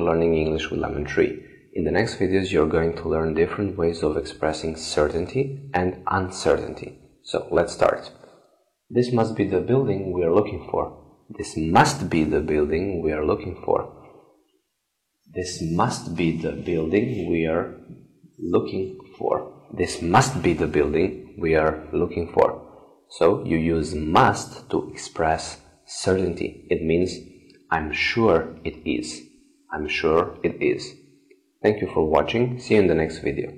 learning English with Lemon Tree. In the next videos, you're going to learn different ways of expressing certainty and uncertainty. So let's start. This must be the building we are looking for. This must be the building we are looking for. This must be the building we are looking for. This must be the building we are looking for. So you use must to express certainty. It means I'm sure it is. I'm sure it is. Thank you for watching. See you in the next video.